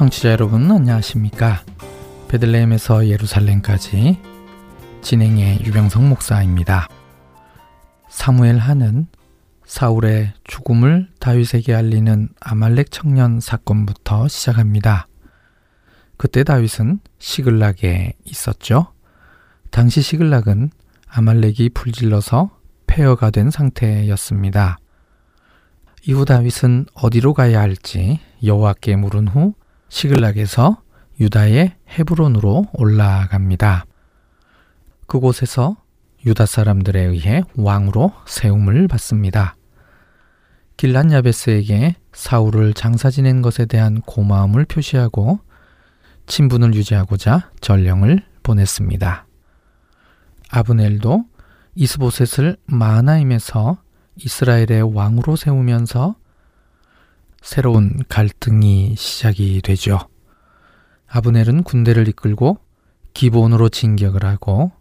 청취자 여러분 안녕하십니까? 베들레헴에서 예루살렘까지 진행의 유병성 목사입니다. 사무엘 하는 사울의 죽음을 다윗에게 알리는 아말렉 청년 사건부터 시작합니다. 그때 다윗은 시글락에 있었죠. 당시 시글락은 아말렉이 불질러서 폐허가 된 상태였습니다. 이후 다윗은 어디로 가야 할지 여호와께 물은 후 시글락에서 유다의 헤브론으로 올라갑니다. 그곳에서 유다 사람들에 의해 왕으로 세움을 받습니다. 길란 야베스에게 사울을 장사 지낸 것에 대한 고마움을 표시하고 친분을 유지하고자 전령을 보냈습니다. 아브넬도 이스보셋을 마하나임에서 이스라엘의 왕으로 세우면서 새로운 갈등이 시작이 되죠. 아브넬은 군대를 이끌고 기브온으로 진격을 하고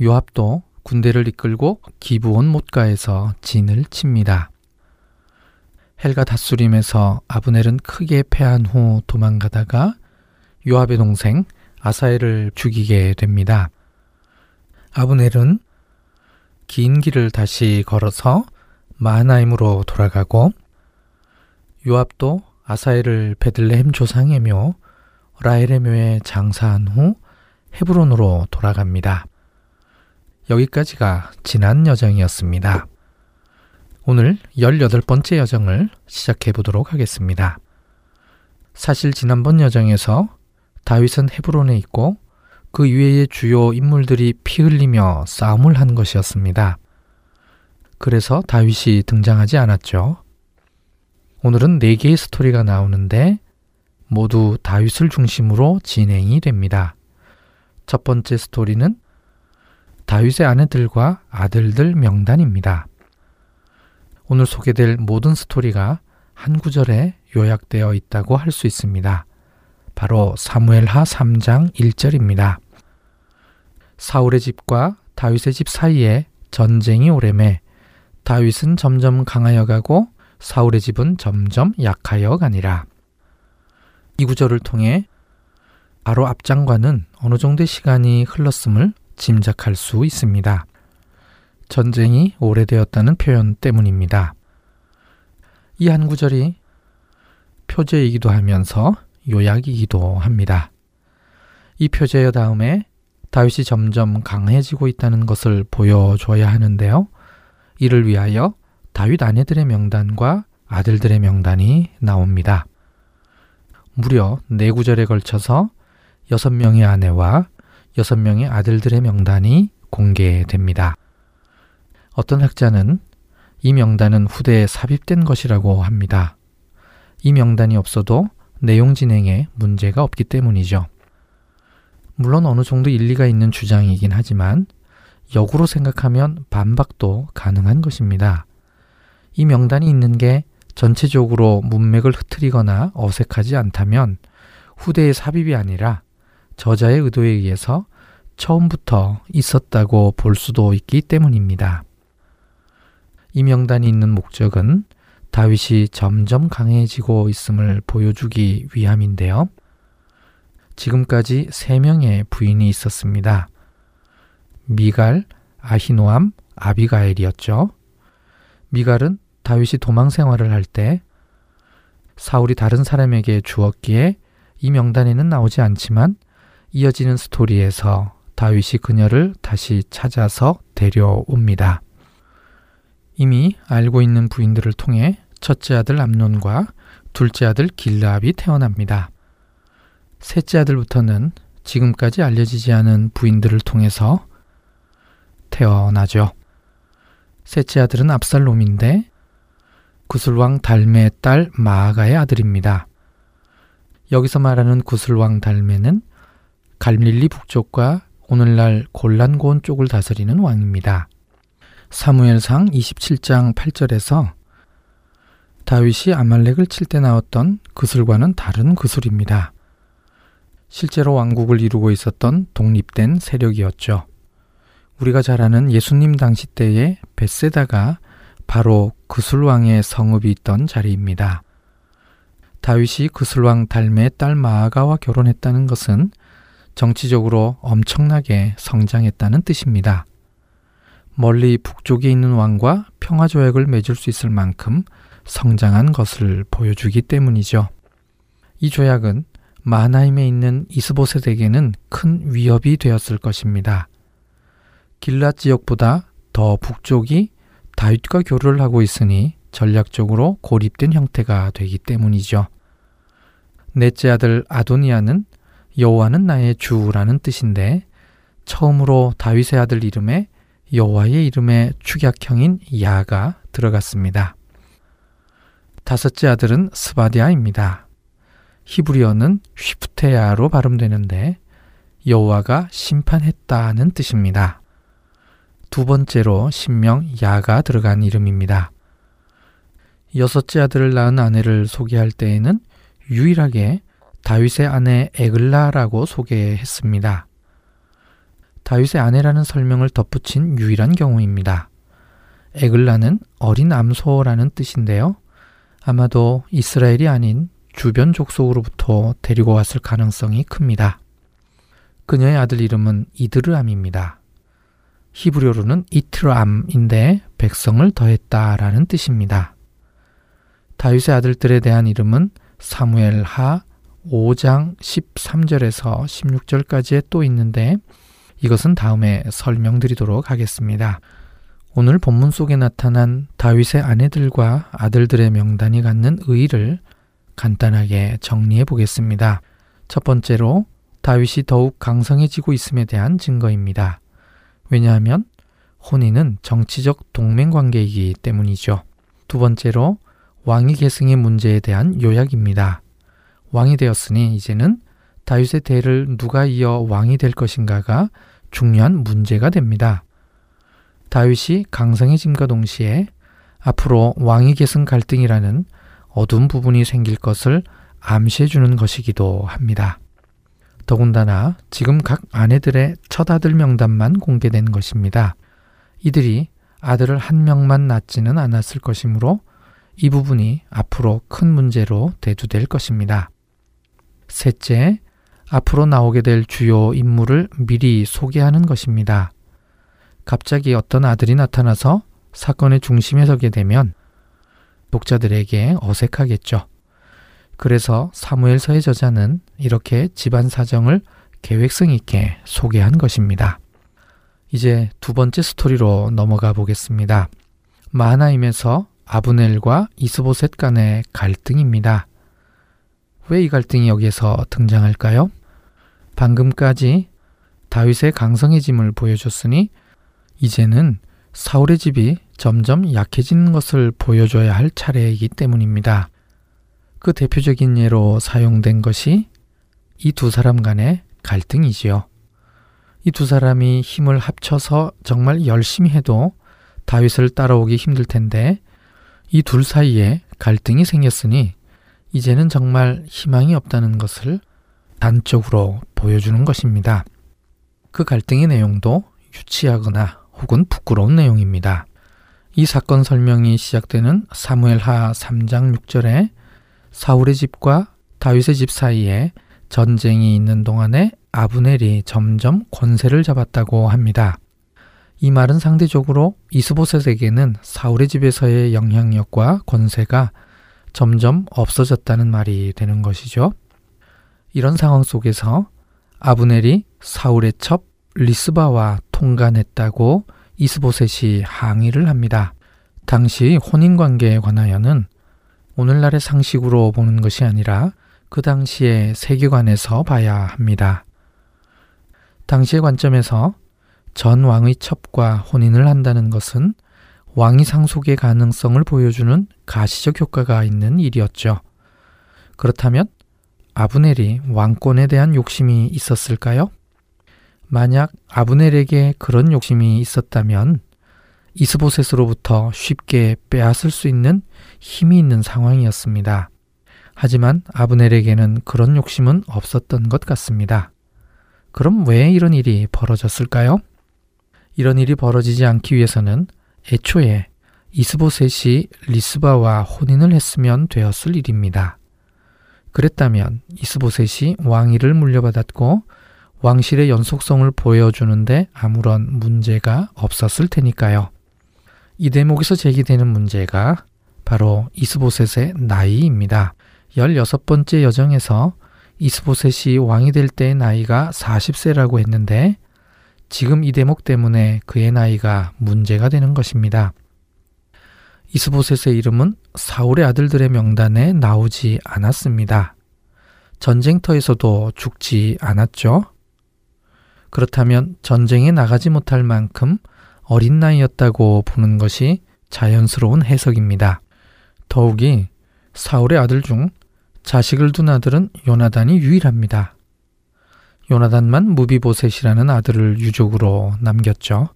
요압도 군대를 이끌고 기브온 못가에서 진을 칩니다. 헬가 다수림에서 아브넬은 크게 패한 후 도망가다가 요압의 동생 아사엘을 죽이게 됩니다. 아브넬은 긴 길을 다시 걸어서 마하나임으로 돌아가고 요압도 아사엘을 베들레헴 조상의 묘 라헬의 묘에 장사한 후 헤브론으로 돌아갑니다. 여기까지가 지난 여정이었습니다. 오늘 18번째 여정을 시작해 보도록 하겠습니다. 사실 지난번 여정에서 다윗은 헤브론에 있고 그 위에의 주요 인물들이 피 흘리며 싸움을 한 것이었습니다. 그래서 다윗이 등장하지 않았죠. 오늘은 네 개의 스토리가 나오는데 모두 다윗을 중심으로 진행이 됩니다. 첫 번째 스토리는 다윗의 아내들과 아들들 명단입니다. 오늘 소개될 모든 스토리가 한 구절에 요약되어 있다고 할 수 있습니다. 바로 사무엘하 3장 1절입니다. 사울의 집과 다윗의 집 사이에 전쟁이 오래매 다윗은 점점 강하여 가고 사울의 집은 점점 약하여 가니라. 이 구절을 통해 바로 앞장과는 어느 정도의 시간이 흘렀음을 짐작할 수 있습니다. 전쟁이 오래되었다는 표현 때문입니다. 이 한 구절이 표제이기도 하면서 요약이기도 합니다. 이 표제의 다음에 다윗이 점점 강해지고 있다는 것을 보여줘야 하는데요. 이를 위하여 다윗 아내들의 명단과 아들들의 명단이 나옵니다. 무려 네 구절에 걸쳐서 여섯 명의 아내와 여섯 명의 아들들의 명단이 공개됩니다. 어떤 학자는 이 명단은 후대에 삽입된 것이라고 합니다. 이 명단이 없어도 내용 진행에 문제가 없기 때문이죠. 물론 어느 정도 일리가 있는 주장이긴 하지만 역으로 생각하면 반박도 가능한 것입니다. 이 명단이 있는 게 전체적으로 문맥을 흐트리거나 어색하지 않다면 후대의 삽입이 아니라 저자의 의도에 의해서 처음부터 있었다고 볼 수도 있기 때문입니다. 이 명단이 있는 목적은 다윗이 점점 강해지고 있음을 보여주기 위함인데요. 지금까지 세 명의 부인이 있었습니다. 미갈, 아히노암, 아비가엘이었죠. 미갈은 다윗이 도망 생활을 할 때 사울이 다른 사람에게 주었기에 이 명단에는 나오지 않지만 이어지는 스토리에서 다윗이 그녀를 다시 찾아서 데려옵니다. 이미 알고 있는 부인들을 통해 첫째 아들 암논과 둘째 아들 길라압이 태어납니다. 셋째 아들부터는 지금까지 알려지지 않은 부인들을 통해서 태어나죠. 셋째 아들은 압살롬인데 구슬왕 달메의 딸 마아가의 아들입니다. 여기서 말하는 구슬왕 달메는 갈릴리 북쪽과 오늘날 골란고온 쪽을 다스리는 왕입니다. 사무엘상 27장 8절에서 다윗이 아말렉을 칠 때 나왔던 그술과는 다른 그술입니다. 실제로 왕국을 이루고 있었던 독립된 세력이었죠. 우리가 잘 아는 예수님 당시 때의 베세다가 바로 그술왕의 성읍이 있던 자리입니다. 다윗이 그술왕 달메의 딸 마아가와 결혼했다는 것은 정치적으로 엄청나게 성장했다는 뜻입니다. 멀리 북쪽에 있는 왕과 평화 조약을 맺을 수 있을 만큼 성장한 것을 보여주기 때문이죠. 이 조약은 마나임에 있는 이스보셋에게는 큰 위협이 되었을 것입니다. 길랏 지역보다 더 북쪽이 다윗과 교류를 하고 있으니 전략적으로 고립된 형태가 되기 때문이죠. 넷째 아들 아도니아는 여호와는 나의 주라는 뜻인데 처음으로 다윗의 아들 이름에 여호와의 이름에 축약형인 야가 들어갔습니다. 다섯째 아들은 스바디아입니다. 히브리어는 휘프테야로 발음되는데 여호와가 심판했다는 뜻입니다. 두 번째로 신명 야가 들어간 이름입니다. 여섯째 아들을 낳은 아내를 소개할 때에는 유일하게 다윗의 아내 에글라라고 소개했습니다. 다윗의 아내라는 설명을 덧붙인 유일한 경우입니다. 에글라는 어린 암소라는 뜻인데요. 아마도 이스라엘이 아닌 주변 족속으로부터 데리고 왔을 가능성이 큽니다. 그녀의 아들 이름은 이드르암입니다. 히브리어로는 이트람인데 백성을 더했다라는 뜻입니다. 다윗의 아들들에 대한 이름은 사무엘 하 5장 13절에서 16절까지에 또 있는데 이것은 다음에 설명드리도록 하겠습니다. 오늘 본문 속에 나타난 다윗의 아내들과 아들들의 명단이 갖는 의의를 간단하게 정리해 보겠습니다. 첫 번째로 다윗이 더욱 강성해지고 있음에 대한 증거입니다. 왜냐하면 혼인은 정치적 동맹 관계이기 때문이죠. 두 번째로 왕위 계승의 문제에 대한 요약입니다. 왕이 되었으니 이제는 다윗의 대를 누가 이어 왕이 될 것인가가 중요한 문제가 됩니다. 다윗이 강성해짐과 동시에 앞으로 왕위 계승 갈등이라는 어두운 부분이 생길 것을 암시해 주는 것이기도 합니다. 더군다나 지금 각 아내들의 첫 아들 명단만 공개된 것입니다. 이들이 아들을 한 명만 낳지는 않았을 것이므로 이 부분이 앞으로 큰 문제로 대두될 것입니다. 셋째, 앞으로 나오게 될 주요 인물을 미리 소개하는 것입니다. 갑자기 어떤 아들이 나타나서 사건의 중심에 서게 되면 독자들에게 어색하겠죠. 그래서 사무엘서의 저자는 이렇게 집안 사정을 계획성 있게 소개한 것입니다. 이제 두 번째 스토리로 넘어가 보겠습니다. 마하나임에서 아브넬과 이스보셋 간의 갈등입니다. 왜 이 갈등이 여기에서 등장할까요? 방금까지 다윗의 강성해짐을 보여줬으니 이제는 사울의 집이 점점 약해지는 것을 보여줘야 할 차례이기 때문입니다. 그 대표적인 예로 사용된 것이 이 두 사람 간의 갈등이지요. 이 두 사람이 힘을 합쳐서 정말 열심히 해도 다윗을 따라오기 힘들 텐데 이 둘 사이에 갈등이 생겼으니 이제는 정말 희망이 없다는 것을 단적으로 보여주는 것입니다. 그 갈등의 내용도 유치하거나 혹은 부끄러운 내용입니다. 이 사건 설명이 시작되는 사무엘하 3장 6절에 사울의 집과 다윗의 집 사이에 전쟁이 있는 동안에 아브넬이 점점 권세를 잡았다고 합니다. 이 말은 상대적으로 이스보셋에게는 사울의 집에서의 영향력과 권세가 점점 없어졌다는 말이 되는 것이죠. 이런 상황 속에서 아브넬이 사울의 첩 리스바와 통간했다고 이스보셋이 항의를 합니다. 당시 혼인 관계에 관하여는 오늘날의 상식으로 보는 것이 아니라 그 당시의 세계관에서 봐야 합니다. 당시의 관점에서 전 왕의 첩과 혼인을 한다는 것은 왕위 상속의 가능성을 보여주는 가시적 효과가 있는 일이었죠. 그렇다면 아브넬이 왕권에 대한 욕심이 있었을까요? 만약 아브넬에게 그런 욕심이 있었다면 이스보셋으로부터 쉽게 빼앗을 수 있는 힘이 있는 상황이었습니다. 하지만 아브넬에게는 그런 욕심은 없었던 것 같습니다. 그럼 왜 이런 일이 벌어졌을까요? 이런 일이 벌어지지 않기 위해서는 애초에 이스보셋이 리스바와 혼인을 했으면 되었을 일입니다. 그랬다면 이스보셋이 왕위를 물려받았고 왕실의 연속성을 보여주는데 아무런 문제가 없었을 테니까요. 이 대목에서 제기되는 문제가 바로 이스보셋의 나이입니다. 16번째 여정에서 이스보셋이 왕이 될 때의 나이가 40세라고 했는데 지금 이 대목 때문에 그의 나이가 문제가 되는 것입니다. 이스보셋의 이름은 사울의 아들들의 명단에 나오지 않았습니다. 전쟁터에서도 죽지 않았죠. 그렇다면 전쟁에 나가지 못할 만큼 어린 나이였다고 보는 것이 자연스러운 해석입니다. 더욱이 사울의 아들 중 자식을 둔 아들은 요나단이 유일합니다. 요나단만 무비보셋이라는 아들을 유족으로 남겼죠.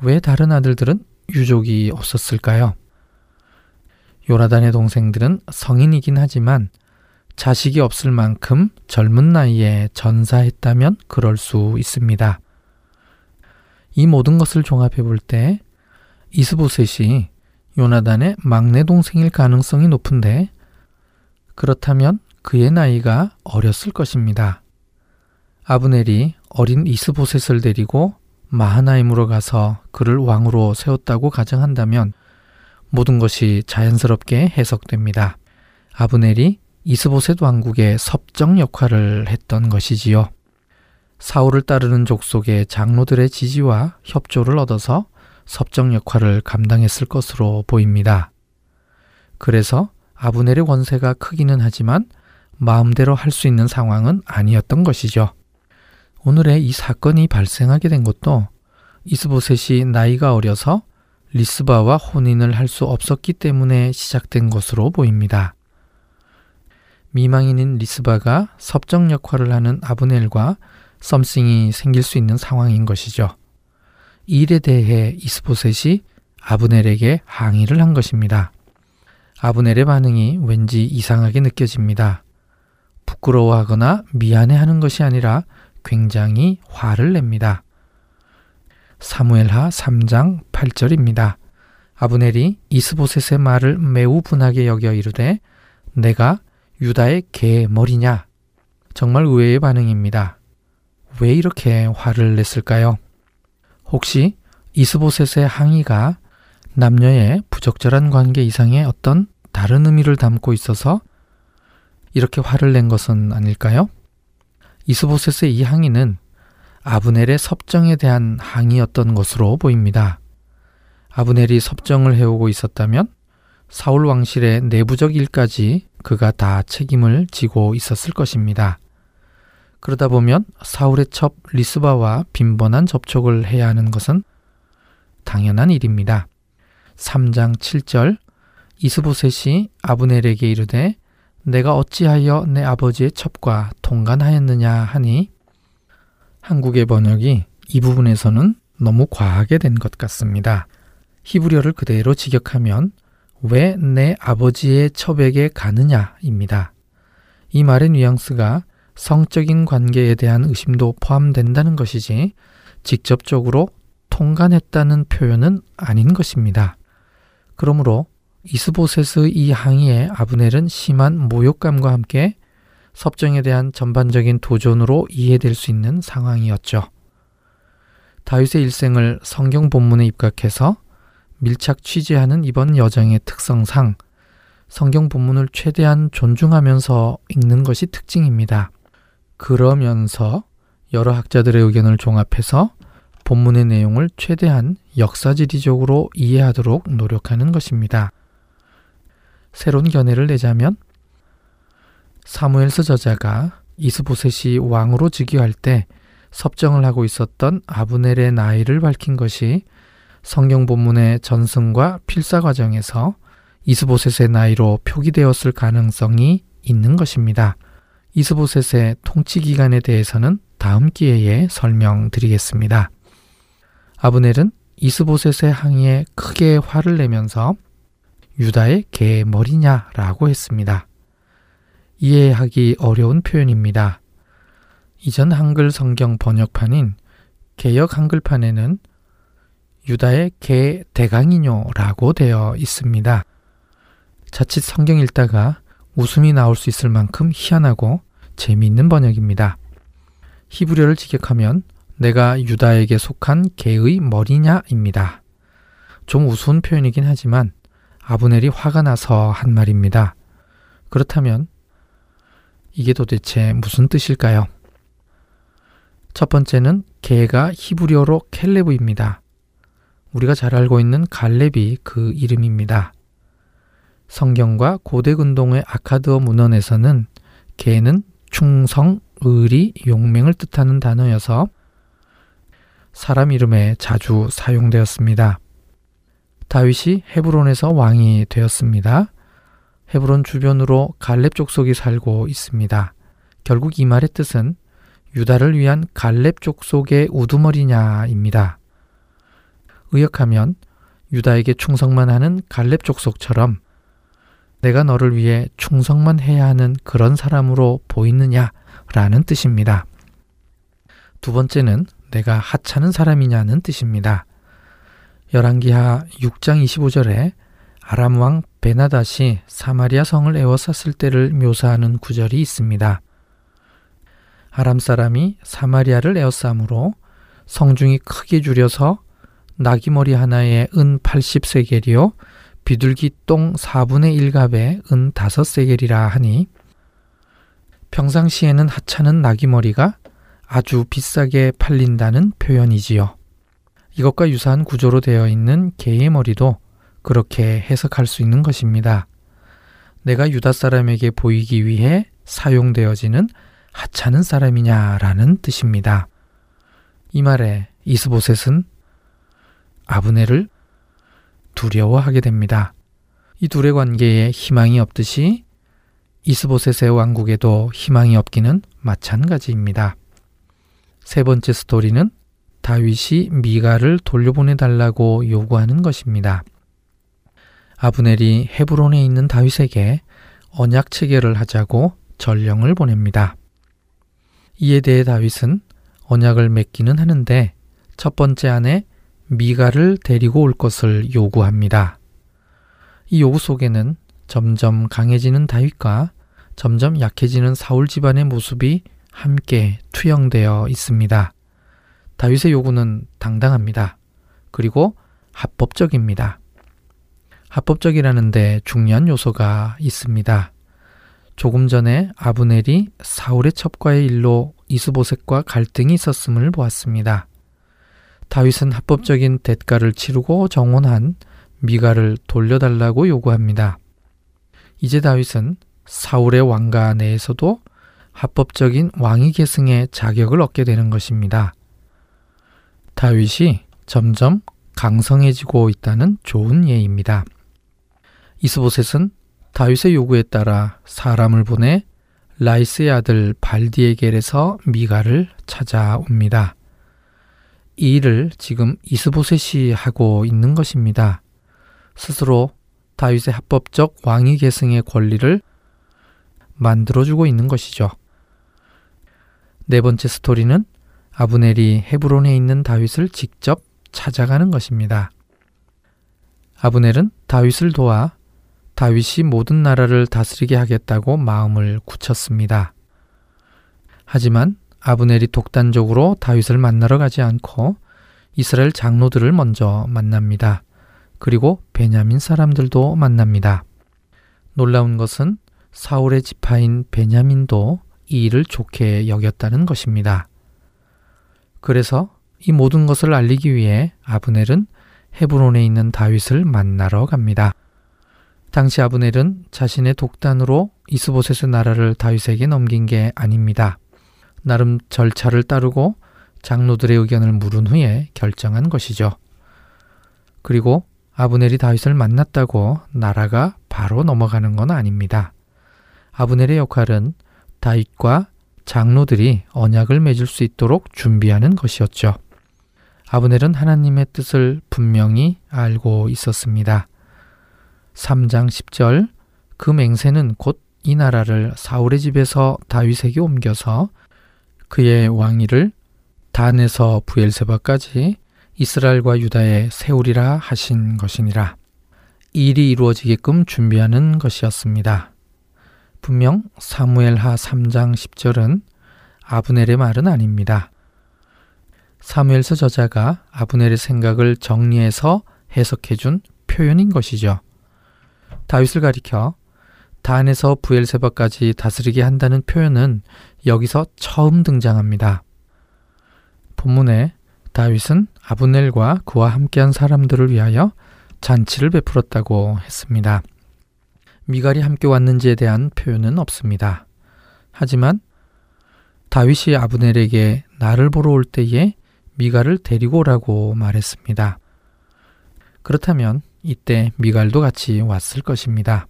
왜 다른 아들들은 유족이 없었을까요? 요나단의 동생들은 성인이긴 하지만 자식이 없을 만큼 젊은 나이에 전사했다면 그럴 수 있습니다. 이 모든 것을 종합해 볼 때 이스보셋이 요나단의 막내 동생일 가능성이 높은데 그렇다면 그의 나이가 어렸을 것입니다. 아브넬이 어린 이스보셋을 데리고 마하나임으로 가서 그를 왕으로 세웠다고 가정한다면 모든 것이 자연스럽게 해석됩니다. 아브넬이 이스보셋 왕국의 섭정 역할을 했던 것이지요. 사울을 따르는 족속의 장로들의 지지와 협조를 얻어서 섭정 역할을 감당했을 것으로 보입니다. 그래서 아브넬의 권세가 크기는 하지만 마음대로 할 수 있는 상황은 아니었던 것이죠. 오늘의 이 사건이 발생하게 된 것도 이스보셋이 나이가 어려서 리스바와 혼인을 할 수 없었기 때문에 시작된 것으로 보입니다. 미망인인 리스바가 섭정 역할을 하는 아브넬과 썸씽이 생길 수 있는 상황인 것이죠. 이 일에 대해 이스보셋이 아브넬에게 항의를 한 것입니다. 아브넬의 반응이 왠지 이상하게 느껴집니다. 부끄러워하거나 미안해하는 것이 아니라 굉장히 화를 냅니다. 사무엘하 3장 8절입니다. 아브넬이 이스보셋의 말을 매우 분하게 여겨 이르되 내가 유다의 개 머리냐? 정말 의외의 반응입니다. 왜 이렇게 화를 냈을까요? 혹시 이스보셋의 항의가 남녀의 부적절한 관계 이상의 어떤 다른 의미를 담고 있어서 이렇게 화를 낸 것은 아닐까요? 이스보셋의 이 항의는 아브넬의 섭정에 대한 항의였던 것으로 보입니다. 아브넬이 섭정을 해오고 있었다면 사울 왕실의 내부적 일까지 그가 다 책임을 지고 있었을 것입니다. 그러다 보면 사울의 첩 리스바와 빈번한 접촉을 해야 하는 것은 당연한 일입니다. 3장 7절 이스보셋이 아브넬에게 이르되 내가 어찌하여 내 아버지의 첩과 통간하였느냐 하니 한국의 번역이 이 부분에서는 너무 과하게 된 것 같습니다. 히브리어를 그대로 직역하면 왜 내 아버지의 첩에게 가느냐입니다. 이 말의 뉘앙스가 성적인 관계에 대한 의심도 포함된다는 것이지 직접적으로 통간했다는 표현은 아닌 것입니다. 그러므로 이스보셋의 이 항의에 아브넬은 심한 모욕감과 함께 섭정에 대한 전반적인 도전으로 이해될 수 있는 상황이었죠. 다윗의 일생을 성경 본문에 입각해서 밀착 취재하는 이번 여정의 특성상 성경 본문을 최대한 존중하면서 읽는 것이 특징입니다. 그러면서 여러 학자들의 의견을 종합해서 본문의 내용을 최대한 역사지리적으로 이해하도록 노력하는 것입니다. 새로운 견해를 내자면 사무엘서 저자가 이스보셋이 왕으로 즉위할 때 섭정을 하고 있었던 아브넬의 나이를 밝힌 것이 성경 본문의 전승과 필사 과정에서 이스보셋의 나이로 표기되었을 가능성이 있는 것입니다. 이스보셋의 통치 기간에 대해서는 다음 기회에 설명드리겠습니다. 아브넬은 이스보셋의 항의에 크게 화를 내면서 유다의 개 머리냐라고 했습니다. 이해하기 어려운 표현입니다. 이전 한글 성경 번역판인 개역 한글판에는 유다의 개 대강이뇨라고 되어 있습니다. 자칫 성경 읽다가 웃음이 나올 수 있을 만큼 희한하고 재미있는 번역입니다. 히브리어를 직역하면 내가 유다에게 속한 개의 머리냐입니다. 좀 우스운 표현이긴 하지만 아브넬이 화가 나서 한 말입니다. 그렇다면 이게 도대체 무슨 뜻일까요? 첫 번째는 개가 히브리어로 켈레브입니다. 우리가 잘 알고 있는 갈렙이 그 이름입니다. 성경과 고대 근동의 아카드어 문헌에서는 개는 충성, 의리, 용맹을 뜻하는 단어여서 사람 이름에 자주 사용되었습니다. 다윗이 헤브론에서 왕이 되었습니다. 헤브론 주변으로 갈렙 족속이 살고 있습니다. 결국 이 말의 뜻은 유다를 위한 갈렙 족속의 우두머리냐입니다. 의역하면 유다에게 충성만 하는 갈렙 족속처럼 내가 너를 위해 충성만 해야 하는 그런 사람으로 보이느냐 라는 뜻입니다. 두 번째는 내가 하찮은 사람이냐는 뜻입니다. 열왕기하 6장 25절에 아람 왕 베나닷이 사마리아 성을 에워쌌을 때를 묘사하는 구절이 있습니다. 아람 사람이 사마리아를 에워싸므로 성중이 크게 줄여서 나귀머리 하나에 은 80세겔이요 비둘기 똥 4분의 1갑에 은 5세겔이라 하니 평상시에는 하찮은 나귀머리가 아주 비싸게 팔린다는 표현이지요. 이것과 유사한 구조로 되어 있는 개의 머리도 그렇게 해석할 수 있는 것입니다. 내가 유다 사람에게 보이기 위해 사용되어지는 하찮은 사람이냐라는 뜻입니다. 이 말에 이스보셋은 아브네를 두려워하게 됩니다. 이 둘의 관계에 희망이 없듯이 이스보셋의 왕국에도 희망이 없기는 마찬가지입니다. 세 번째 스토리는 다윗이 미가를 돌려보내 달라고 요구하는 것입니다. 아브넬이 헤브론에 있는 다윗에게 언약 체결을 하자고 전령을 보냅니다. 이에 대해 다윗은 언약을 맺기는 하는데 첫 번째 안에 미가를 데리고 올 것을 요구합니다. 이 요구 속에는 점점 강해지는 다윗과 점점 약해지는 사울 집안의 모습이 함께 투영되어 있습니다. 다윗의 요구는 당당합니다. 그리고 합법적입니다. 합법적이라는데 중요한 요소가 있습니다. 조금 전에 아브넬이 사울의 첩과의 일로 이스보셋과 갈등이 있었음을 보았습니다. 다윗은 합법적인 대가를 치르고 정원한 미가를 돌려달라고 요구합니다. 이제 다윗은 사울의 왕가 내에서도 합법적인 왕위 계승의 자격을 얻게 되는 것입니다. 다윗이 점점 강성해지고 있다는 좋은 예입니다. 이스보셋은 다윗의 요구에 따라 사람을 보내 라이스의 아들 발디에겔에서 미가를 찾아옵니다. 이 일을 지금 이스보셋이 하고 있는 것입니다. 스스로 다윗의 합법적 왕위 계승의 권리를 만들어주고 있는 것이죠. 네 번째 스토리는 아브넬이 헤브론에 있는 다윗을 직접 찾아가는 것입니다. 아브넬은 다윗을 도와 다윗이 모든 나라를 다스리게 하겠다고 마음을 굳혔습니다. 하지만 아브넬이 독단적으로 다윗을 만나러 가지 않고 이스라엘 장로들을 먼저 만납니다. 그리고 베냐민 사람들도 만납니다. 놀라운 것은 사울의 지파인 베냐민도 이 일을 좋게 여겼다는 것입니다. 그래서 이 모든 것을 알리기 위해 아브넬은 헤브론에 있는 다윗을 만나러 갑니다. 당시 아브넬은 자신의 독단으로 이스보셋의 나라를 다윗에게 넘긴 게 아닙니다. 나름 절차를 따르고 장로들의 의견을 물은 후에 결정한 것이죠. 그리고 아브넬이 다윗을 만났다고 나라가 바로 넘어가는 건 아닙니다. 아브넬의 역할은 다윗과 장로들이 언약을 맺을 수 있도록 준비하는 것이었죠. 아브넬은 하나님의 뜻을 분명히 알고 있었습니다. 3장 10절 그 맹세는 곧 이 나라를 사울의 집에서 다윗에게 옮겨서 그의 왕위를 단에서 부엘세바까지 이스라엘과 유다에 세우리라 하신 것이니라. 일이 이루어지게끔 준비하는 것이었습니다. 분명 사무엘하 3장 10절은 아브넬의 말은 아닙니다. 사무엘서 저자가 아브넬의 생각을 정리해서 해석해 준 표현인 것이죠. 다윗을 가리켜 단에서 부엘세바까지 다스리게 한다는 표현은 여기서 처음 등장합니다. 본문에 다윗은 아브넬과 그와 함께한 사람들을 위하여 잔치를 베풀었다고 했습니다. 미갈이 함께 왔는지에 대한 표현은 없습니다. 하지만 다윗이 아브넬에게 나를 보러 올 때에 미갈을 데리고 오라고 말했습니다. 그렇다면 이때 미갈도 같이 왔을 것입니다.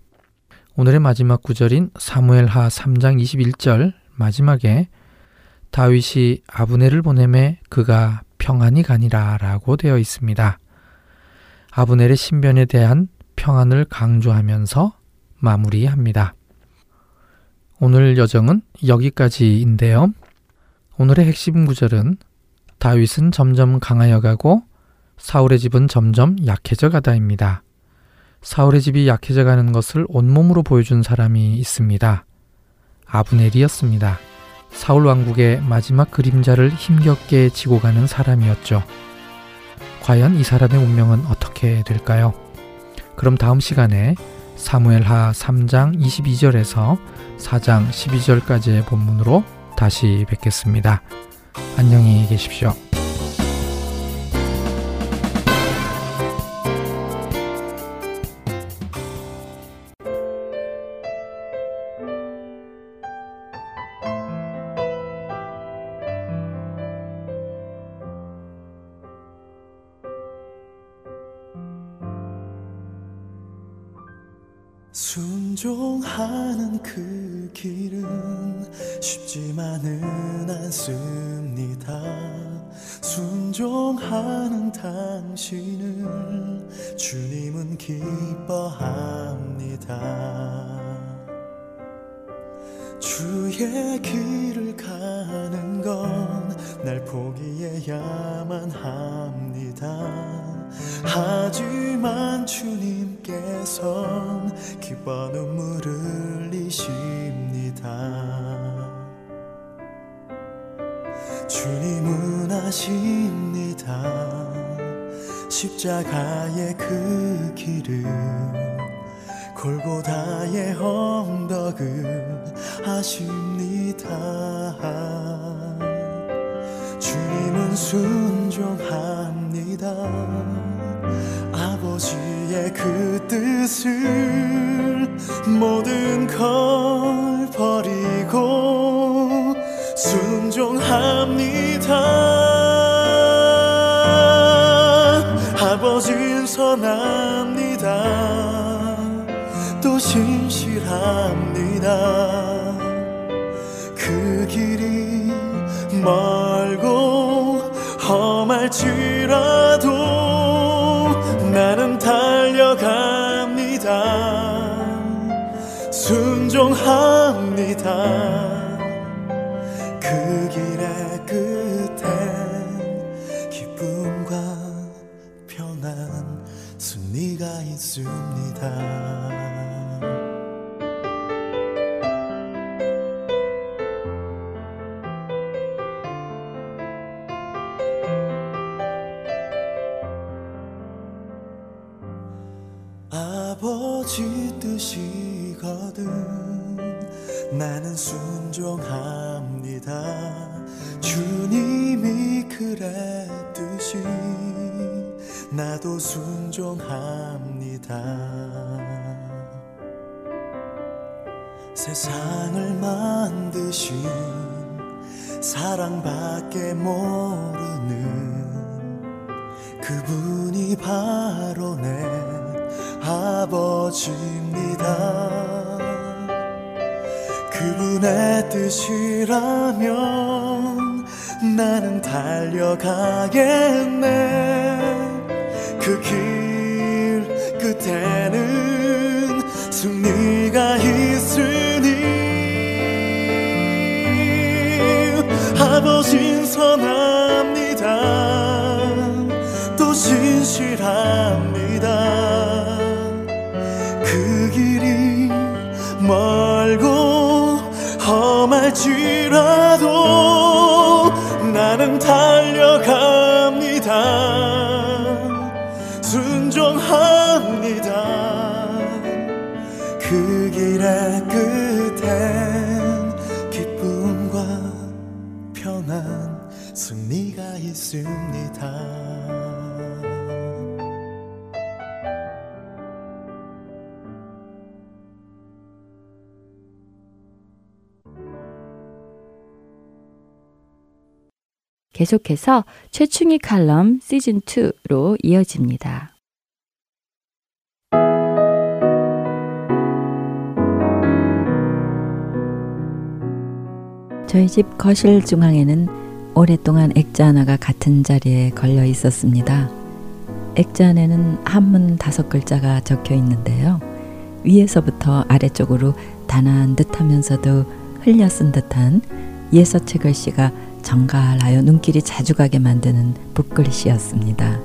오늘의 마지막 구절인 사무엘하 3장 21절 마지막에 다윗이 아브넬을 보내매 그가 평안이 가니라 라고 되어 있습니다. 아브넬의 신변에 대한 평안을 강조하면서 마무리합니다. 오늘 여정은 여기까지인데요. 오늘의 핵심 구절은 다윗은 점점 강하여 가고 사울의 집은 점점 약해져 가다입니다. 사울의 집이 약해져 가는 것을 온몸으로 보여준 사람이 있습니다. 아브넬이었습니다. 사울 왕국의 마지막 그림자를 힘겹게 지고 가는 사람이었죠. 과연 이 사람의 운명은 어떻게 될까요? 그럼 다음 시간에 사무엘하 3장 22절에서 4장 12절까지의 본문으로 다시 뵙겠습니다. 안녕히 계십시오. 순종하는 그 길은 쉽지만은 않습니다. 순종하는 당신을 주님은 기뻐합니다. 주의 길을 가는 건 날 포기해야만 합니다. 하지만 주님께선 기뻐 눈물을 흘리십니다. 주님은 아십니다. 십자가의 그 길을 골고다의 언덕을 아십니다. 주님은 순종합니다. 아버지의 그 뜻을 모든 걸 버리고 순종합니다 신실합니다. 그 길이 멀고 험할지라도 나는 달려갑니다. 순종합니다 아버지입니다. 그분의 뜻이라면 나는 달려가겠네. 그 길 끝에는 승리가 있으니 아버진 선합니다. 또 신실합 할지라도 나는 달려갑니다. 순종합니다. 그 길의 끝엔 기쁨과 평안 승리가 있습니다. 계속해서 최충희 칼럼 시즌2로 이어집니다. 저희 집 거실 중앙에는 오랫동안 액자 하나가 같은 자리에 걸려 있었습니다. 액자 안에는 한문 다섯 글자가 적혀 있는데요. 위에서부터 아래쪽으로 단아한 듯하면서도 흘려 쓴 듯한 예서체 글씨가 정갈하여 눈길이 자주 가게 만드는 붓글씨였습니다.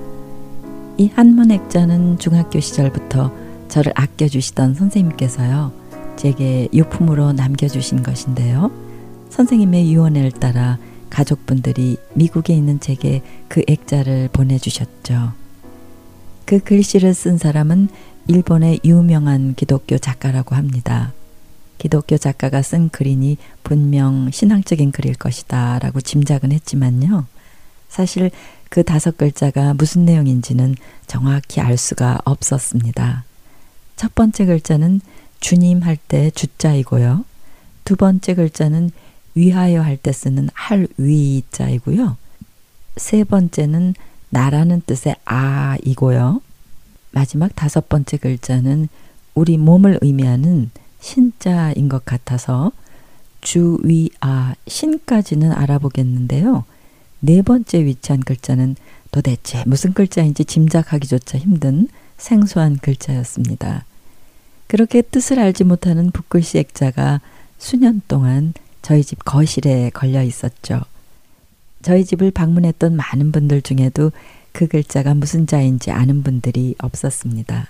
이 한문 액자는 중학교 시절부터 저를 아껴주시던 선생님께서요. 제게 유품으로 남겨주신 것인데요. 선생님의 유언을 따라 가족분들이 미국에 있는 제게 그 액자를 보내주셨죠. 그 글씨를 쓴 사람은 일본의 유명한 기독교 작가라고 합니다. 기독교 작가가 쓴 글이니 분명 신앙적인 글일 것이다 라고 짐작은 했지만요. 사실 그 다섯 글자가 무슨 내용인지는 정확히 알 수가 없었습니다. 첫 번째 글자는 주님 할 때 주자이고요. 두 번째 글자는 위하여 할 때 쓰는 할 위자이고요. 세 번째는 나라는 뜻의 아이고요. 마지막 다섯 번째 글자는 우리 몸을 의미하는 신자인 것 같아서 주위아 신까지는 알아보겠는데요. 네 번째 위치한 글자는 도대체 무슨 글자인지 짐작하기조차 힘든 생소한 글자였습니다. 그렇게 뜻을 알지 못하는 붓글씨 액자가 수년 동안 저희 집 거실에 걸려 있었죠. 저희 집을 방문했던 많은 분들 중에도 그 글자가 무슨 자인지 아는 분들이 없었습니다.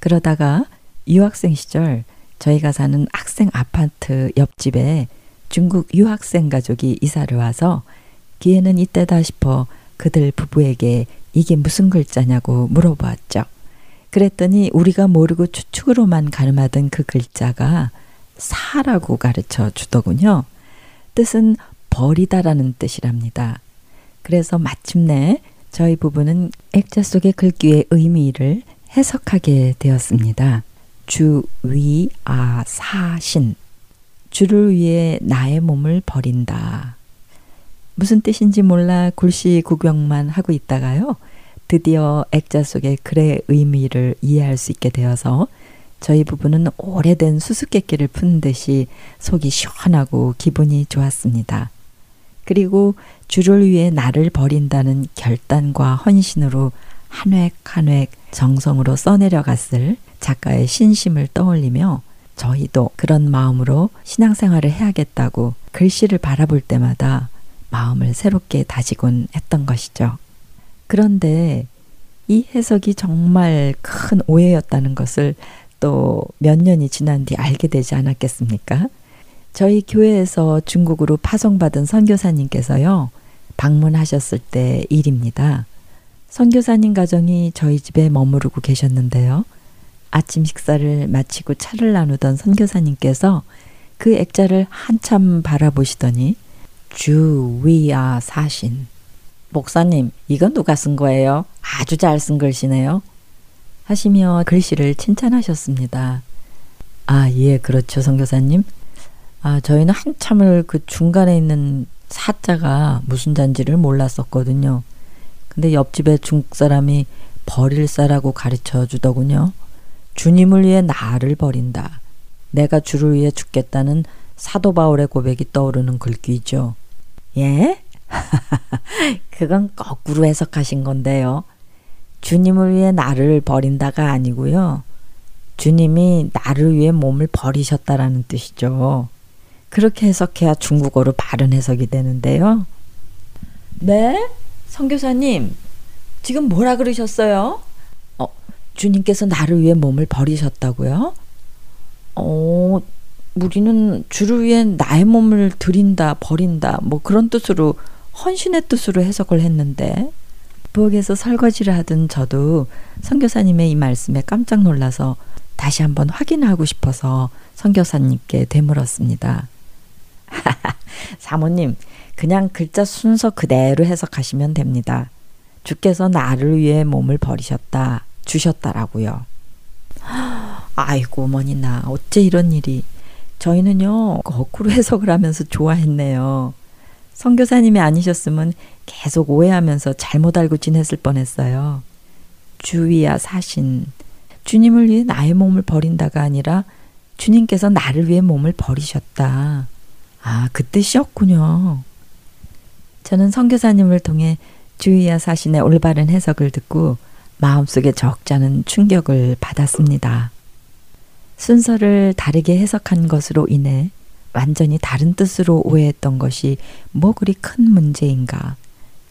그러다가 유학생 시절 저희가 사는 학생 아파트 옆집에 중국 유학생 가족이 이사를 와서 기회는 이때다 싶어 그들 부부에게 이게 무슨 글자냐고 물어보았죠. 그랬더니 우리가 모르고 추측으로만 가늠하던 그 글자가 사라고 가르쳐 주더군요. 뜻은 버리다라는 뜻이랍니다. 그래서 마침내 저희 부부는 액자 속의 글귀의 의미를 해석하게 되었습니다. 주, 위, 아, 사, 신. 주를 위해 나의 몸을 버린다. 무슨 뜻인지 몰라 굴씨 구경만 하고 있다가요. 드디어 액자 속의 글의 의미를 이해할 수 있게 되어서 저희 부부는 오래된 수수께끼를 푼 듯이 속이 시원하고 기분이 좋았습니다. 그리고 주를 위해 나를 버린다는 결단과 헌신으로 한 획 한 획 정성으로 써내려갔을 작가의 신심을 떠올리며 저희도 그런 마음으로 신앙생활을 해야겠다고 글씨를 바라볼 때마다 마음을 새롭게 다지곤 했던 것이죠. 그런데 이 해석이 정말 큰 오해였다는 것을 또 몇 년이 지난 뒤 알게 되지 않았겠습니까? 저희 교회에서 중국으로 파송받은 선교사님께서요, 방문하셨을 때 일입니다. 선교사님 가정이 저희 집에 머무르고 계셨는데요. 아침 식사를 마치고 차를 나누던 선교사님께서 그 액자를 한참 바라보시더니 주 위아 사신 목사님 이건 누가 쓴 거예요? 아주 잘 쓴 글씨네요. 하시며 글씨를 칭찬하셨습니다. 아, 예, 그렇죠, 선교사님. 아, 저희는 한참을 그 중간에 있는 사자가 무슨 잔지를 몰랐었거든요. 근데 옆집에 중국 사람이 버릴 사라고 가르쳐 주더군요. 주님을 위해 나를 버린다. 내가 주를 위해 죽겠다는 사도 바울의 고백이 떠오르는 글귀죠. 예? 그건 거꾸로 해석하신 건데요. 주님을 위해 나를 버린다가 아니고요. 주님이 나를 위해 몸을 버리셨다라는 뜻이죠. 그렇게 해석해야 중국어로 바른 해석이 되는데요. 네? 성교사님, 지금 뭐라 그러셨어요? 어, 주님께서 나를 위해 몸을 버리셨다고요? 어, 우리는 주를 위해 나의 몸을 드린다, 버린다, 뭐 그런 뜻으로 헌신의 뜻으로 해석을 했는데 부엌에서 설거지를 하던 저도 선교사님의 이 말씀에 깜짝 놀라서 다시 한번 확인하고 싶어서 선교사님께 되물었습니다. 사모님, 그냥 글자 순서 그대로 해석하시면 됩니다. 주께서 나를 위해 몸을 버리셨다, 주셨다라고요. 아이고, 어머니 나 어째 이런 일이. 저희는요, 거꾸로 해석을 하면서 좋아했네요. 선교사님이 아니셨으면 계속 오해하면서 잘못 알고 지냈을 뻔했어요. 주위야 사신. 주님을 위해 나의 몸을 버린다가 아니라 주님께서 나를 위해 몸을 버리셨다. 아, 그 뜻이었군요. 저는 선교사님을 통해 주위야 사신의 올바른 해석을 듣고 마음속에 적잖은 충격을 받았습니다. 순서를 다르게 해석한 것으로 인해 완전히 다른 뜻으로 오해했던 것이 뭐 그리 큰 문제인가.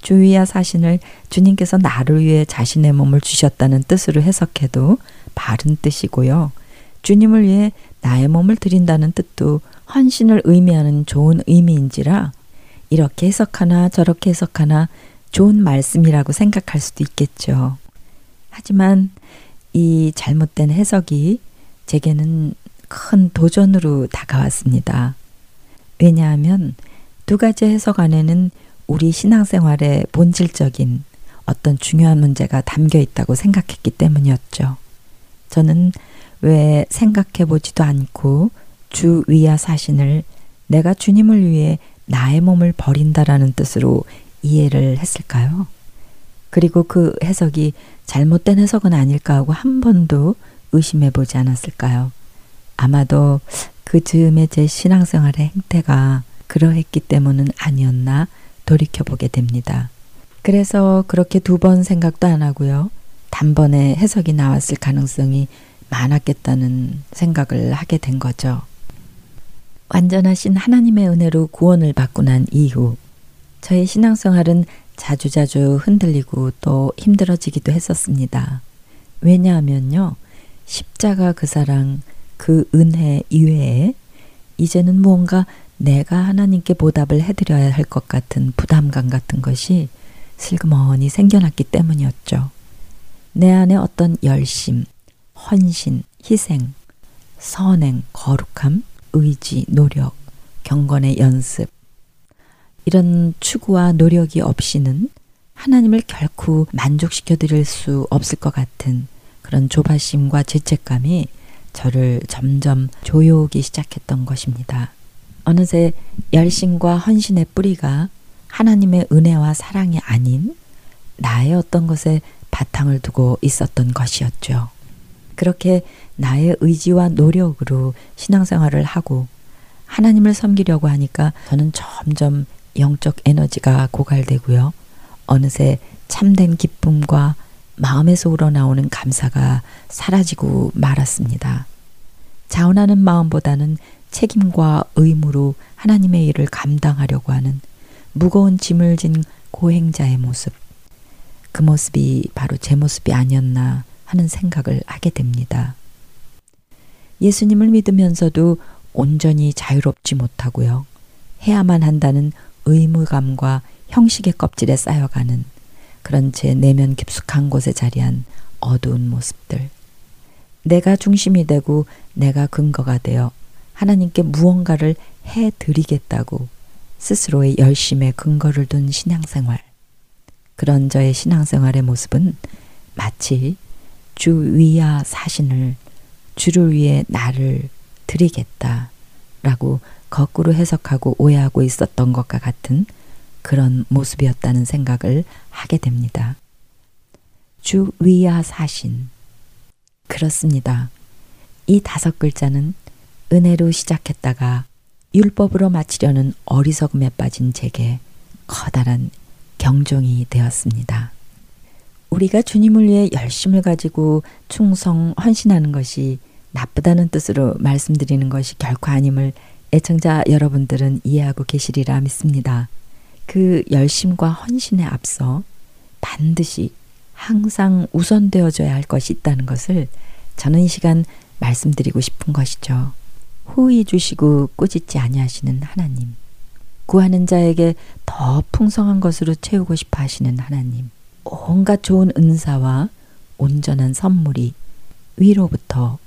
주위야 사신을 주님께서 나를 위해 자신의 몸을 주셨다는 뜻으로 해석해도 바른 뜻이고요. 주님을 위해 나의 몸을 드린다는 뜻도 헌신을 의미하는 좋은 의미인지라 이렇게 해석하나 저렇게 해석하나 좋은 말씀이라고 생각할 수도 있겠죠. 하지만 이 잘못된 해석이 제게는 큰 도전으로 다가왔습니다. 왜냐하면 두 가지 해석 안에는 우리 신앙생활의 본질적인 어떤 중요한 문제가 담겨 있다고 생각했기 때문이었죠. 저는 왜 생각해 보지도 않고 주 위야 사신을 내가 주님을 위해 나의 몸을 버린다라는 뜻으로 이해를 했을까요? 그리고 그 해석이 잘못된 해석은 아닐까 하고 한 번도 의심해 보지 않았을까요? 아마도 그 즈음에 제 신앙생활의 행태가 그러했기 때문은 아니었나 돌이켜 보게 됩니다. 그래서 그렇게 두 번 생각도 안 하고요. 단번에 해석이 나왔을 가능성이 많았겠다는 생각을 하게 된 거죠. 완전하신 하나님의 은혜로 구원을 받고 난 이후 저의 신앙생활은 자주자주 흔들리고 또 힘들어지기도 했었습니다. 왜냐하면요. 십자가 그 사랑, 그 은혜 이외에 이제는 무언가 내가 하나님께 보답을 해드려야 할 것 같은 부담감 같은 것이 슬그머니 생겨났기 때문이었죠. 내 안에 어떤 열심, 헌신, 희생, 선행, 거룩함, 의지, 노력, 경건의 연습, 이런 추구와 노력이 없이는 하나님을 결코 만족시켜 드릴 수 없을 것 같은 그런 조바심과 죄책감이 저를 점점 조여오기 시작했던 것입니다. 어느새 열심과 헌신의 뿌리가 하나님의 은혜와 사랑이 아닌 나의 어떤 것에 바탕을 두고 있었던 것이었죠. 그렇게 나의 의지와 노력으로 신앙생활을 하고 하나님을 섬기려고 하니까 저는 점점 영적 에너지가 고갈되고요. 어느새 참된 기쁨과 마음에서 우러나오는 감사가 사라지고 말았습니다. 자원하는 마음보다는 책임과 의무로 하나님의 일을 감당하려고 하는 무거운 짐을 진 고행자의 모습. 그 모습이 바로 제 모습이 아니었나 하는 생각을 하게 됩니다. 예수님을 믿으면서도 온전히 자유롭지 못하고요. 해야만 한다는 의무감과 형식의 껍질에 쌓여가는 그런 제 내면 깊숙한 곳에 자리한 어두운 모습들. 내가 중심이 되고 내가 근거가 되어 하나님께 무언가를 해 드리겠다고 스스로의 열심에 근거를 둔 신앙생활. 그런 저의 신앙생활의 모습은 마치 주 위야 사신을 주를 위해 나를 드리겠다 라고 거꾸로 해석하고 오해하고 있었던 것과 같은 그런 모습이었다는 생각을 하게 됩니다. 주 위야 사신. 그렇습니다. 이 다섯 글자는 은혜로 시작했다가 율법으로 마치려는 어리석음에 빠진 제게 커다란 경종이 되었습니다. 우리가 주님을 위해 열심을 가지고 충성, 헌신하는 것이 나쁘다는 뜻으로 말씀드리는 것이 결코 아님을 애청자 여러분들은 이해하고 계시리라 믿습니다. 그 열심과 헌신에 앞서 반드시 항상 우선되어져야 할 것이 있다는 것을 저는 이 시간 말씀드리고 싶은 것이죠. 후히 주시고 꾸짖지 아니하시는 하나님. 구하는 자에게 더 풍성한 것으로 채우고 싶어 하시는 하나님. 온갖 좋은 은사와 온전한 선물이 위로부터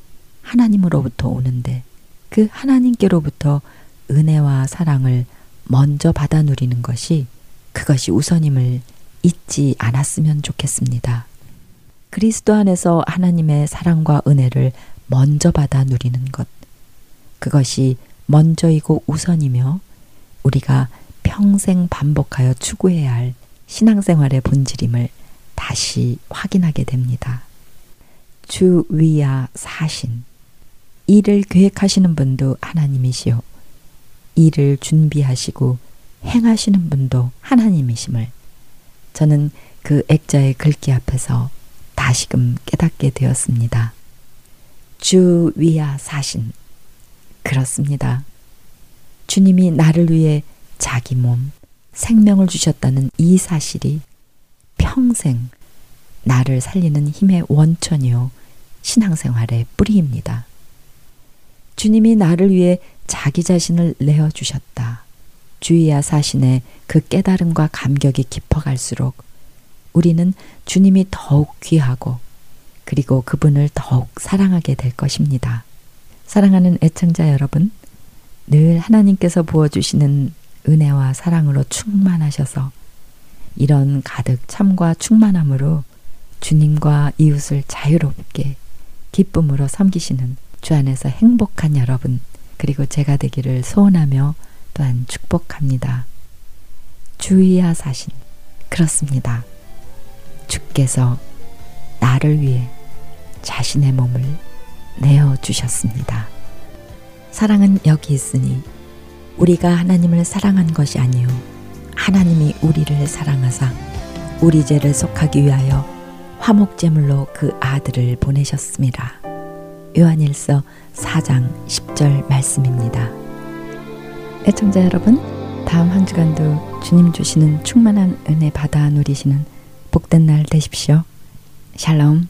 하나님으로부터 오는데 그 하나님께로부터 은혜와 사랑을 먼저 받아 누리는 것이 그것이 우선임을 잊지 않았으면 좋겠습니다. 그리스도 안에서 하나님의 사랑과 은혜를 먼저 받아 누리는 것. 그것이 먼저이고 우선이며 우리가 평생 반복하여 추구해야 할 신앙생활의 본질임을 다시 확인하게 됩니다. 주 위야 사신. 일을 계획하시는 분도 하나님이시요. 일을 준비하시고 행하시는 분도 하나님이심을 저는 그 액자의 글귀 앞에서 다시금 깨닫게 되었습니다. 주 위야 사신. 그렇습니다. 주님이 나를 위해 자기 몸, 생명을 주셨다는 이 사실이 평생 나를 살리는 힘의 원천이요. 신앙생활의 뿌리입니다. 주님이 나를 위해 자기 자신을 내어주셨다. 주의야 사신의 그 깨달음과 감격이 깊어갈수록 우리는 주님이 더욱 귀하고 그리고 그분을 더욱 사랑하게 될 것입니다. 사랑하는 애청자 여러분, 늘 하나님께서 부어주시는 은혜와 사랑으로 충만하셔서 이런 가득 참과 충만함으로 주님과 이웃을 자유롭게 기쁨으로 섬기시는 주 안에서 행복한 여러분, 그리고 제가 되기를 소원하며 또한 축복합니다. 주의하 사신, 그렇습니다. 주께서 나를 위해 자신의 몸을 내어 주셨습니다. 사랑은 여기 있으니 우리가 하나님을 사랑한 것이 아니요 하나님이 우리를 사랑하사 우리 죄를 속하기 위하여 화목 제물로 그 아들을 보내셨습니다. 요한일서 4장 10절 말씀입니다. 애청자 여러분, 다음 한 주간도 주님 주시는 충만한 은혜 받아 누리시는 복된 날 되십시오. 샬롬.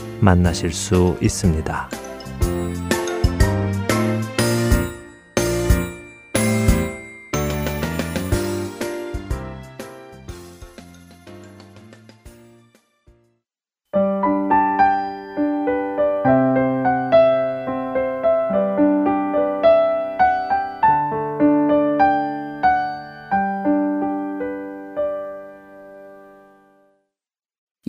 만나실 수 있습니다.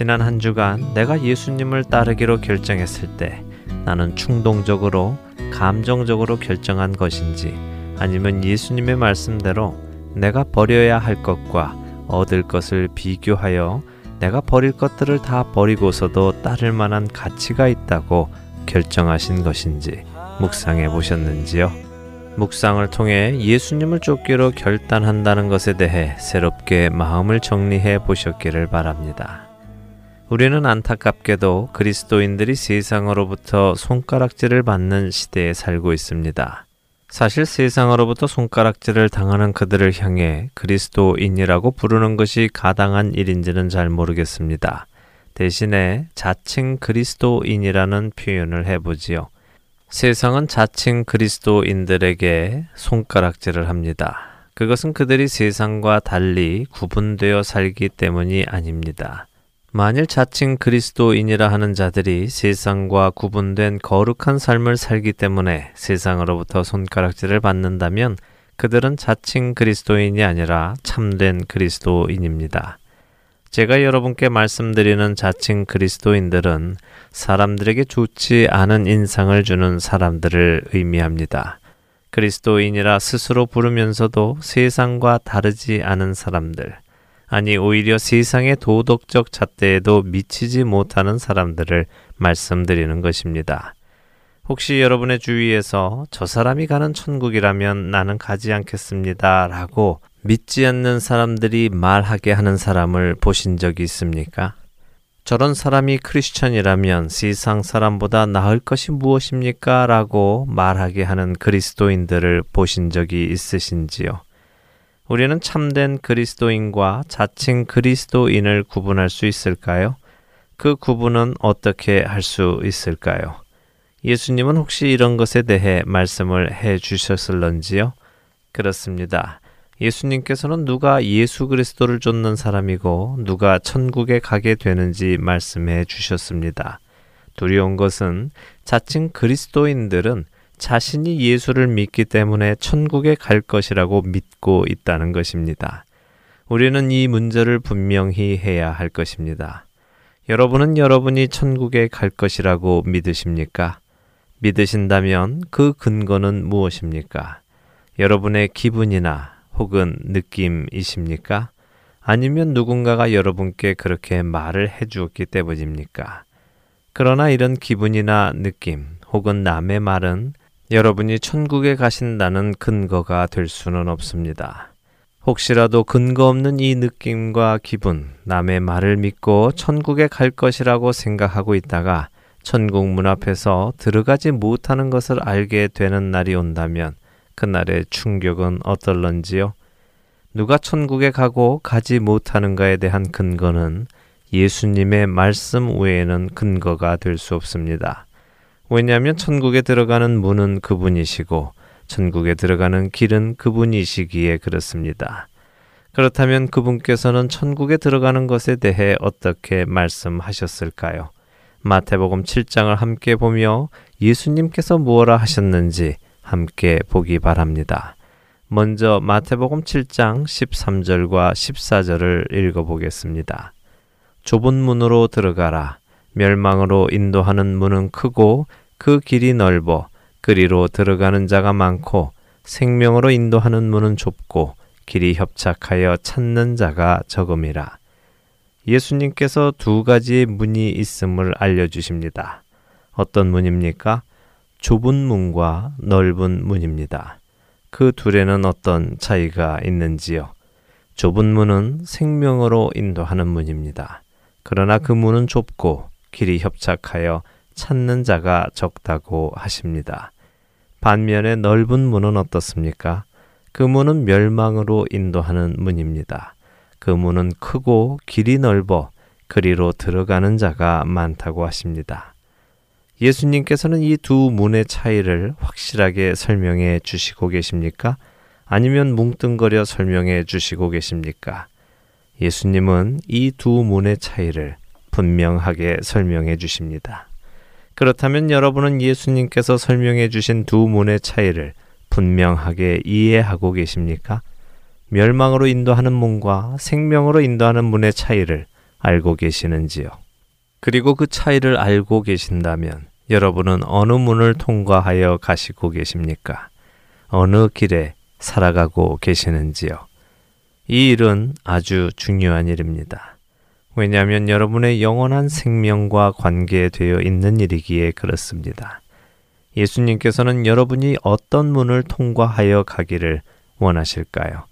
지난 한 주간 내가 예수님을 따르기로 결정했을 때 나는 충동적으로 감정적으로 결정한 것인지 아니면 예수님의 말씀대로 내가 버려야 할 것과 얻을 것을 비교하여 내가 버릴 것들을 다 버리고서도 따를 만한 가치가 있다고 결정하신 것인지 묵상해 보셨는지요? 묵상을 통해 예수님을 쫓기로 결단한다는 것에 대해 새롭게 마음을 정리해 보셨기를 바랍니다. 우리는 안타깝게도 그리스도인들이 세상으로부터 손가락질을 받는 시대에 살고 있습니다. 사실 세상으로부터 손가락질을 당하는 그들을 향해 그리스도인이라고 부르는 것이 가당한 일인지는 잘 모르겠습니다. 대신에 자칭 그리스도인이라는 표현을 해보지요. 세상은 자칭 그리스도인들에게 손가락질을 합니다. 그것은 그들이 세상과 달리 구분되어 살기 때문이 아닙니다. 만일 자칭 그리스도인이라 하는 자들이 세상과 구분된 거룩한 삶을 살기 때문에 세상으로부터 손가락질을 받는다면 그들은 자칭 그리스도인이 아니라 참된 그리스도인입니다. 제가 여러분께 말씀드리는 자칭 그리스도인들은 사람들에게 좋지 않은 인상을 주는 사람들을 의미합니다. 그리스도인이라 스스로 부르면서도 세상과 다르지 않은 사람들, 아니 오히려 세상의 도덕적 잣대에도 미치지 못하는 사람들을 말씀드리는 것입니다. 혹시 여러분의 주위에서 저 사람이 가는 천국이라면 나는 가지 않겠습니다. 라고 믿지 않는 사람들이 말하게 하는 사람을 보신 적이 있습니까? 저런 사람이 크리스천이라면 세상 사람보다 나을 것이 무엇입니까? 라고 말하게 하는 그리스도인들을 보신 적이 있으신지요? 우리는 참된 그리스도인과 자칭 그리스도인을 구분할 수 있을까요? 그 구분은 어떻게 할 수 있을까요? 예수님은 혹시 이런 것에 대해 말씀을 해 주셨을런지요? 그렇습니다. 예수님께서는 누가 예수 그리스도를 쫓는 사람이고 누가 천국에 가게 되는지 말씀해 주셨습니다. 두려운 것은 자칭 그리스도인들은 자신이 예수를 믿기 때문에 천국에 갈 것이라고 믿고 있다는 것입니다. 우리는 이 문제를 분명히 해야 할 것입니다. 여러분은 여러분이 천국에 갈 것이라고 믿으십니까? 믿으신다면 그 근거는 무엇입니까? 여러분의 기분이나 혹은 느낌이십니까? 아니면 누군가가 여러분께 그렇게 말을 해 주었기 때문입니까? 그러나 이런 기분이나 느낌 혹은 남의 말은 여러분이 천국에 가신다는 근거가 될 수는 없습니다. 혹시라도 근거 없는 이 느낌과 기분, 남의 말을 믿고 천국에 갈 것이라고 생각하고 있다가 천국 문 앞에서 들어가지 못하는 것을 알게 되는 날이 온다면 그날의 충격은 어떨런지요? 누가 천국에 가고 가지 못하는가에 대한 근거는 예수님의 말씀 외에는 근거가 될 수 없습니다. 왜냐하면 천국에 들어가는 문은 그분이시고 천국에 들어가는 길은 그분이시기에 그렇습니다. 그렇다면 그분께서는 천국에 들어가는 것에 대해 어떻게 말씀하셨을까요? 마태복음 7장을 함께 보며 예수님께서 무엇라 하셨는지 함께 보기 바랍니다. 먼저 마태복음 7장 13절과 14절을 읽어보겠습니다. 좁은 문으로 들어가라. 멸망으로 인도하는 문은 크고 그 길이 넓어 그리로 들어가는 자가 많고 생명으로 인도하는 문은 좁고 길이 협착하여 찾는 자가 적음이라. 예수님께서 두 가지의 문이 있음을 알려주십니다. 어떤 문입니까? 좁은 문과 넓은 문입니다. 그 둘에는 어떤 차이가 있는지요? 좁은 문은 생명으로 인도하는 문입니다. 그러나 그 문은 좁고 길이 협착하여 찾는 자가 적다고 하십니다. 반면에 넓은 문은 어떻습니까? 그 문은 멸망으로 인도하는 문입니다. 그 문은 크고 길이 넓어 그리로 들어가는 자가 많다고 하십니다. 예수님께서는 이 두 문의 차이를 확실하게 설명해 주시고 계십니까? 아니면 뭉뚱거려 설명해 주시고 계십니까? 예수님은 이 두 문의 차이를 분명하게 설명해 주십니다. 그렇다면 여러분은 예수님께서 설명해 주신 두 문의 차이를 분명하게 이해하고 계십니까? 멸망으로 인도하는 문과 생명으로 인도하는 문의 차이를 알고 계시는지요? 그리고 그 차이를 알고 계신다면 여러분은 어느 문을 통과하여 가시고 계십니까? 어느 길에 살아가고 계시는지요? 이 일은 아주 중요한 일입니다. 왜냐하면 여러분의 영원한 생명과 관계되어 있는 일이기에 그렇습니다. 예수님께서는 여러분이 어떤 문을 통과하여 가기를 원하실까요?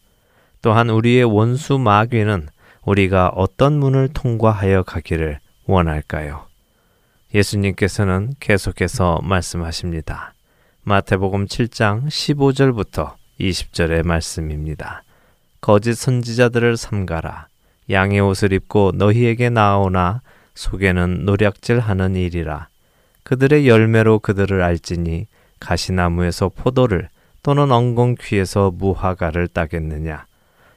또한 우리의 원수 마귀는 우리가 어떤 문을 통과하여 가기를 원할까요? 예수님께서는 계속해서 말씀하십니다. 마태복음 7장 15절부터 20절의 말씀입니다. 거짓 선지자들을 삼가라. 양의 옷을 입고 너희에게 나오나 속에는 노략질 하는 일이라. 그들의 열매로 그들을 알지니 가시나무에서 포도를 또는 엉겅퀴에서 무화과를 따겠느냐.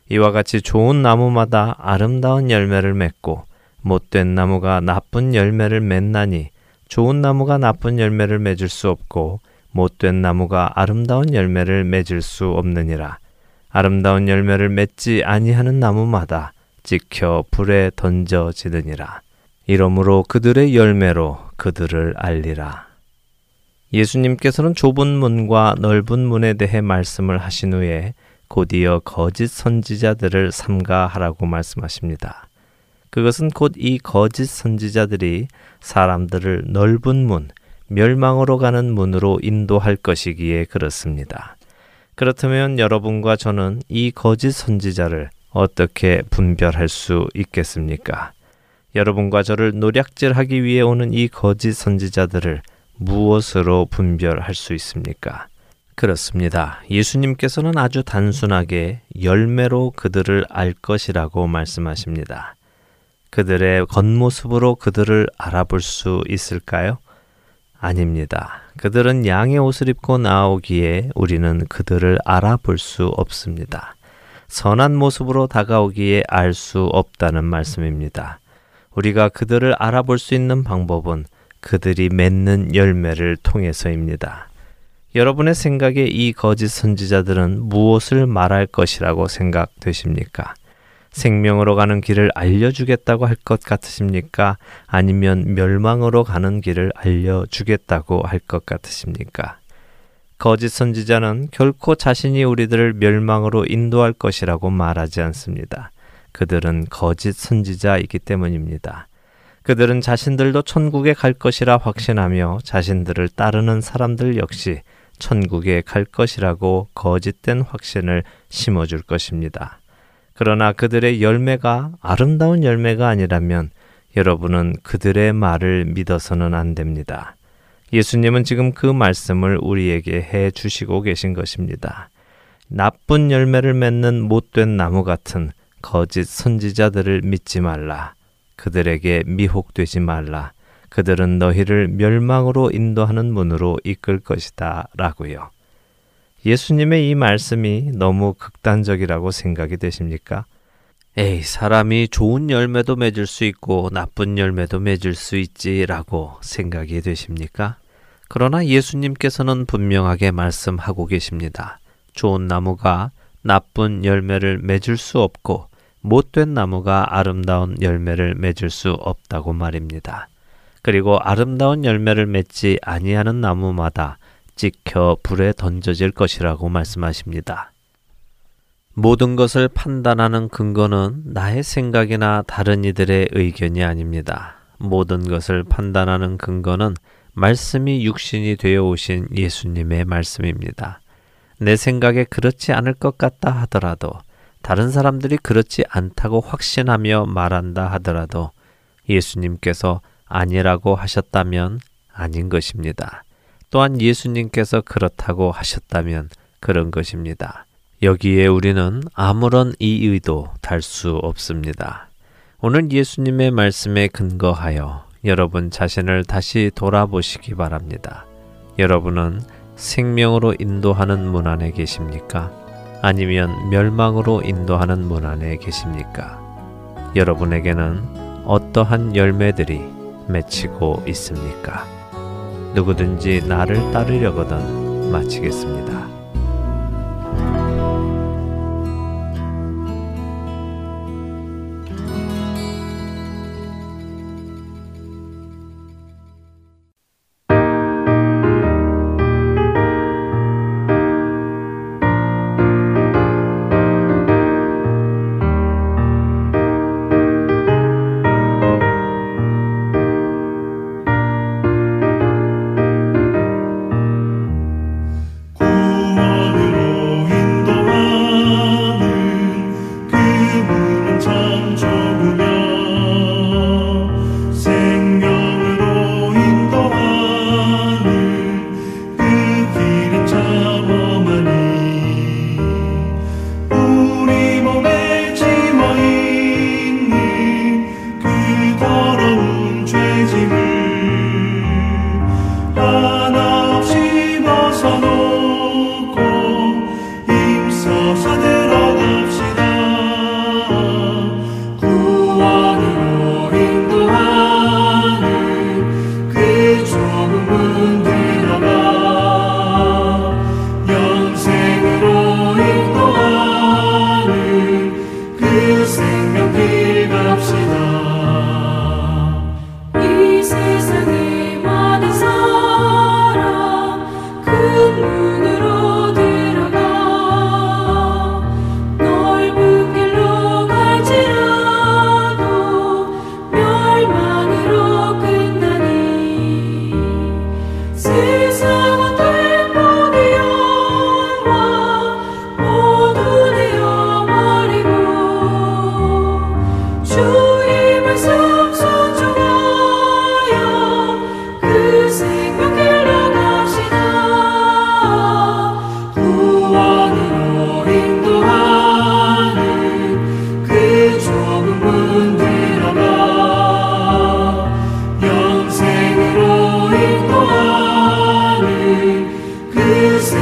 이와 같이 좋은 나무마다 아름다운 열매를 맺고 못된 나무가 나쁜 열매를 맺나니 좋은 나무가 나쁜 열매를 맺을 수 없고 못된 나무가 아름다운 열매를 맺을 수 없느니라. 아름다운 열매를 맺지 아니하는 나무마다 찍혀 불에 던져지느니라. 이러므로 그들의 열매로 그들을 알리라. 예수님께서는 좁은 문과 넓은 문에 대해 말씀을 하신 후에 곧이어 거짓 선지자들을 삼가하라고 말씀하십니다. 그것은 곧 이 거짓 선지자들이 사람들을 넓은 문, 멸망으로 가는 문으로 인도할 것이기에 그렇습니다. 그렇다면 여러분과 저는 이 거짓 선지자를 어떻게 분별할 수 있겠습니까? 여러분과 저를 노략질하기 위해 오는 이 거짓 선지자들을 무엇으로 분별할 수 있습니까? 그렇습니다. 예수님께서는 아주 단순하게 열매로 그들을 알 것이라고 말씀하십니다. 그들의 겉모습으로 그들을 알아볼 수 있을까요? 아닙니다. 그들은 양의 옷을 입고 나오기에 우리는 그들을 알아볼 수 없습니다. 선한 모습으로 다가오기에 알 수 없다는 말씀입니다. 우리가 그들을 알아볼 수 있는 방법은 그들이 맺는 열매를 통해서입니다. 여러분의 생각에 이 거짓 선지자들은 무엇을 말할 것이라고 생각되십니까? 생명으로 가는 길을 알려주겠다고 할 것 같으십니까? 아니면 멸망으로 가는 길을 알려주겠다고 할 것 같으십니까? 거짓 선지자는 결코 자신이 우리들을 멸망으로 인도할 것이라고 말하지 않습니다. 그들은 거짓 선지자이기 때문입니다. 그들은 자신들도 천국에 갈 것이라 확신하며 자신들을 따르는 사람들 역시 천국에 갈 것이라고 거짓된 확신을 심어줄 것입니다. 그러나 그들의 열매가 아름다운 열매가 아니라면 여러분은 그들의 말을 믿어서는 안 됩니다. 예수님은 지금 그 말씀을 우리에게 해 주시고 계신 것입니다. 나쁜 열매를 맺는 못된 나무 같은 거짓 선지자들을 믿지 말라. 그들에게 미혹되지 말라. 그들은 너희를 멸망으로 인도하는 문으로 이끌 것이다. 라고요. 예수님의 이 말씀이 너무 극단적이라고 생각이 되십니까? 에이, 사람이 좋은 열매도 맺을 수 있고 나쁜 열매도 맺을 수 있지라고 생각이 되십니까? 그러나 예수님께서는 분명하게 말씀하고 계십니다. 좋은 나무가 나쁜 열매를 맺을 수 없고 못된 나무가 아름다운 열매를 맺을 수 없다고 말입니다. 그리고 아름다운 열매를 맺지 아니하는 나무마다 찍혀 불에 던져질 것이라고 말씀하십니다. 모든 것을 판단하는 근거는 나의 생각이나 다른 이들의 의견이 아닙니다. 모든 것을 판단하는 근거는 말씀이 육신이 되어 오신 예수님의 말씀입니다. 내 생각에 그렇지 않을 것 같다 하더라도 다른 사람들이 그렇지 않다고 확신하며 말한다 하더라도 예수님께서 아니라고 하셨다면 아닌 것입니다. 또한 예수님께서 그렇다고 하셨다면 그런 것입니다. 여기에 우리는 아무런 이의도 달 수 없습니다. 오늘 예수님의 말씀에 근거하여 여러분 자신을 다시 돌아보시기 바랍니다. 여러분은 생명으로 인도하는 문 안에 계십니까? 아니면 멸망으로 인도하는 문 안에 계십니까? 여러분에게는 어떠한 열매들이 맺히고 있습니까? 누구든지 나를 따르려거든 마치겠습니다. 한번더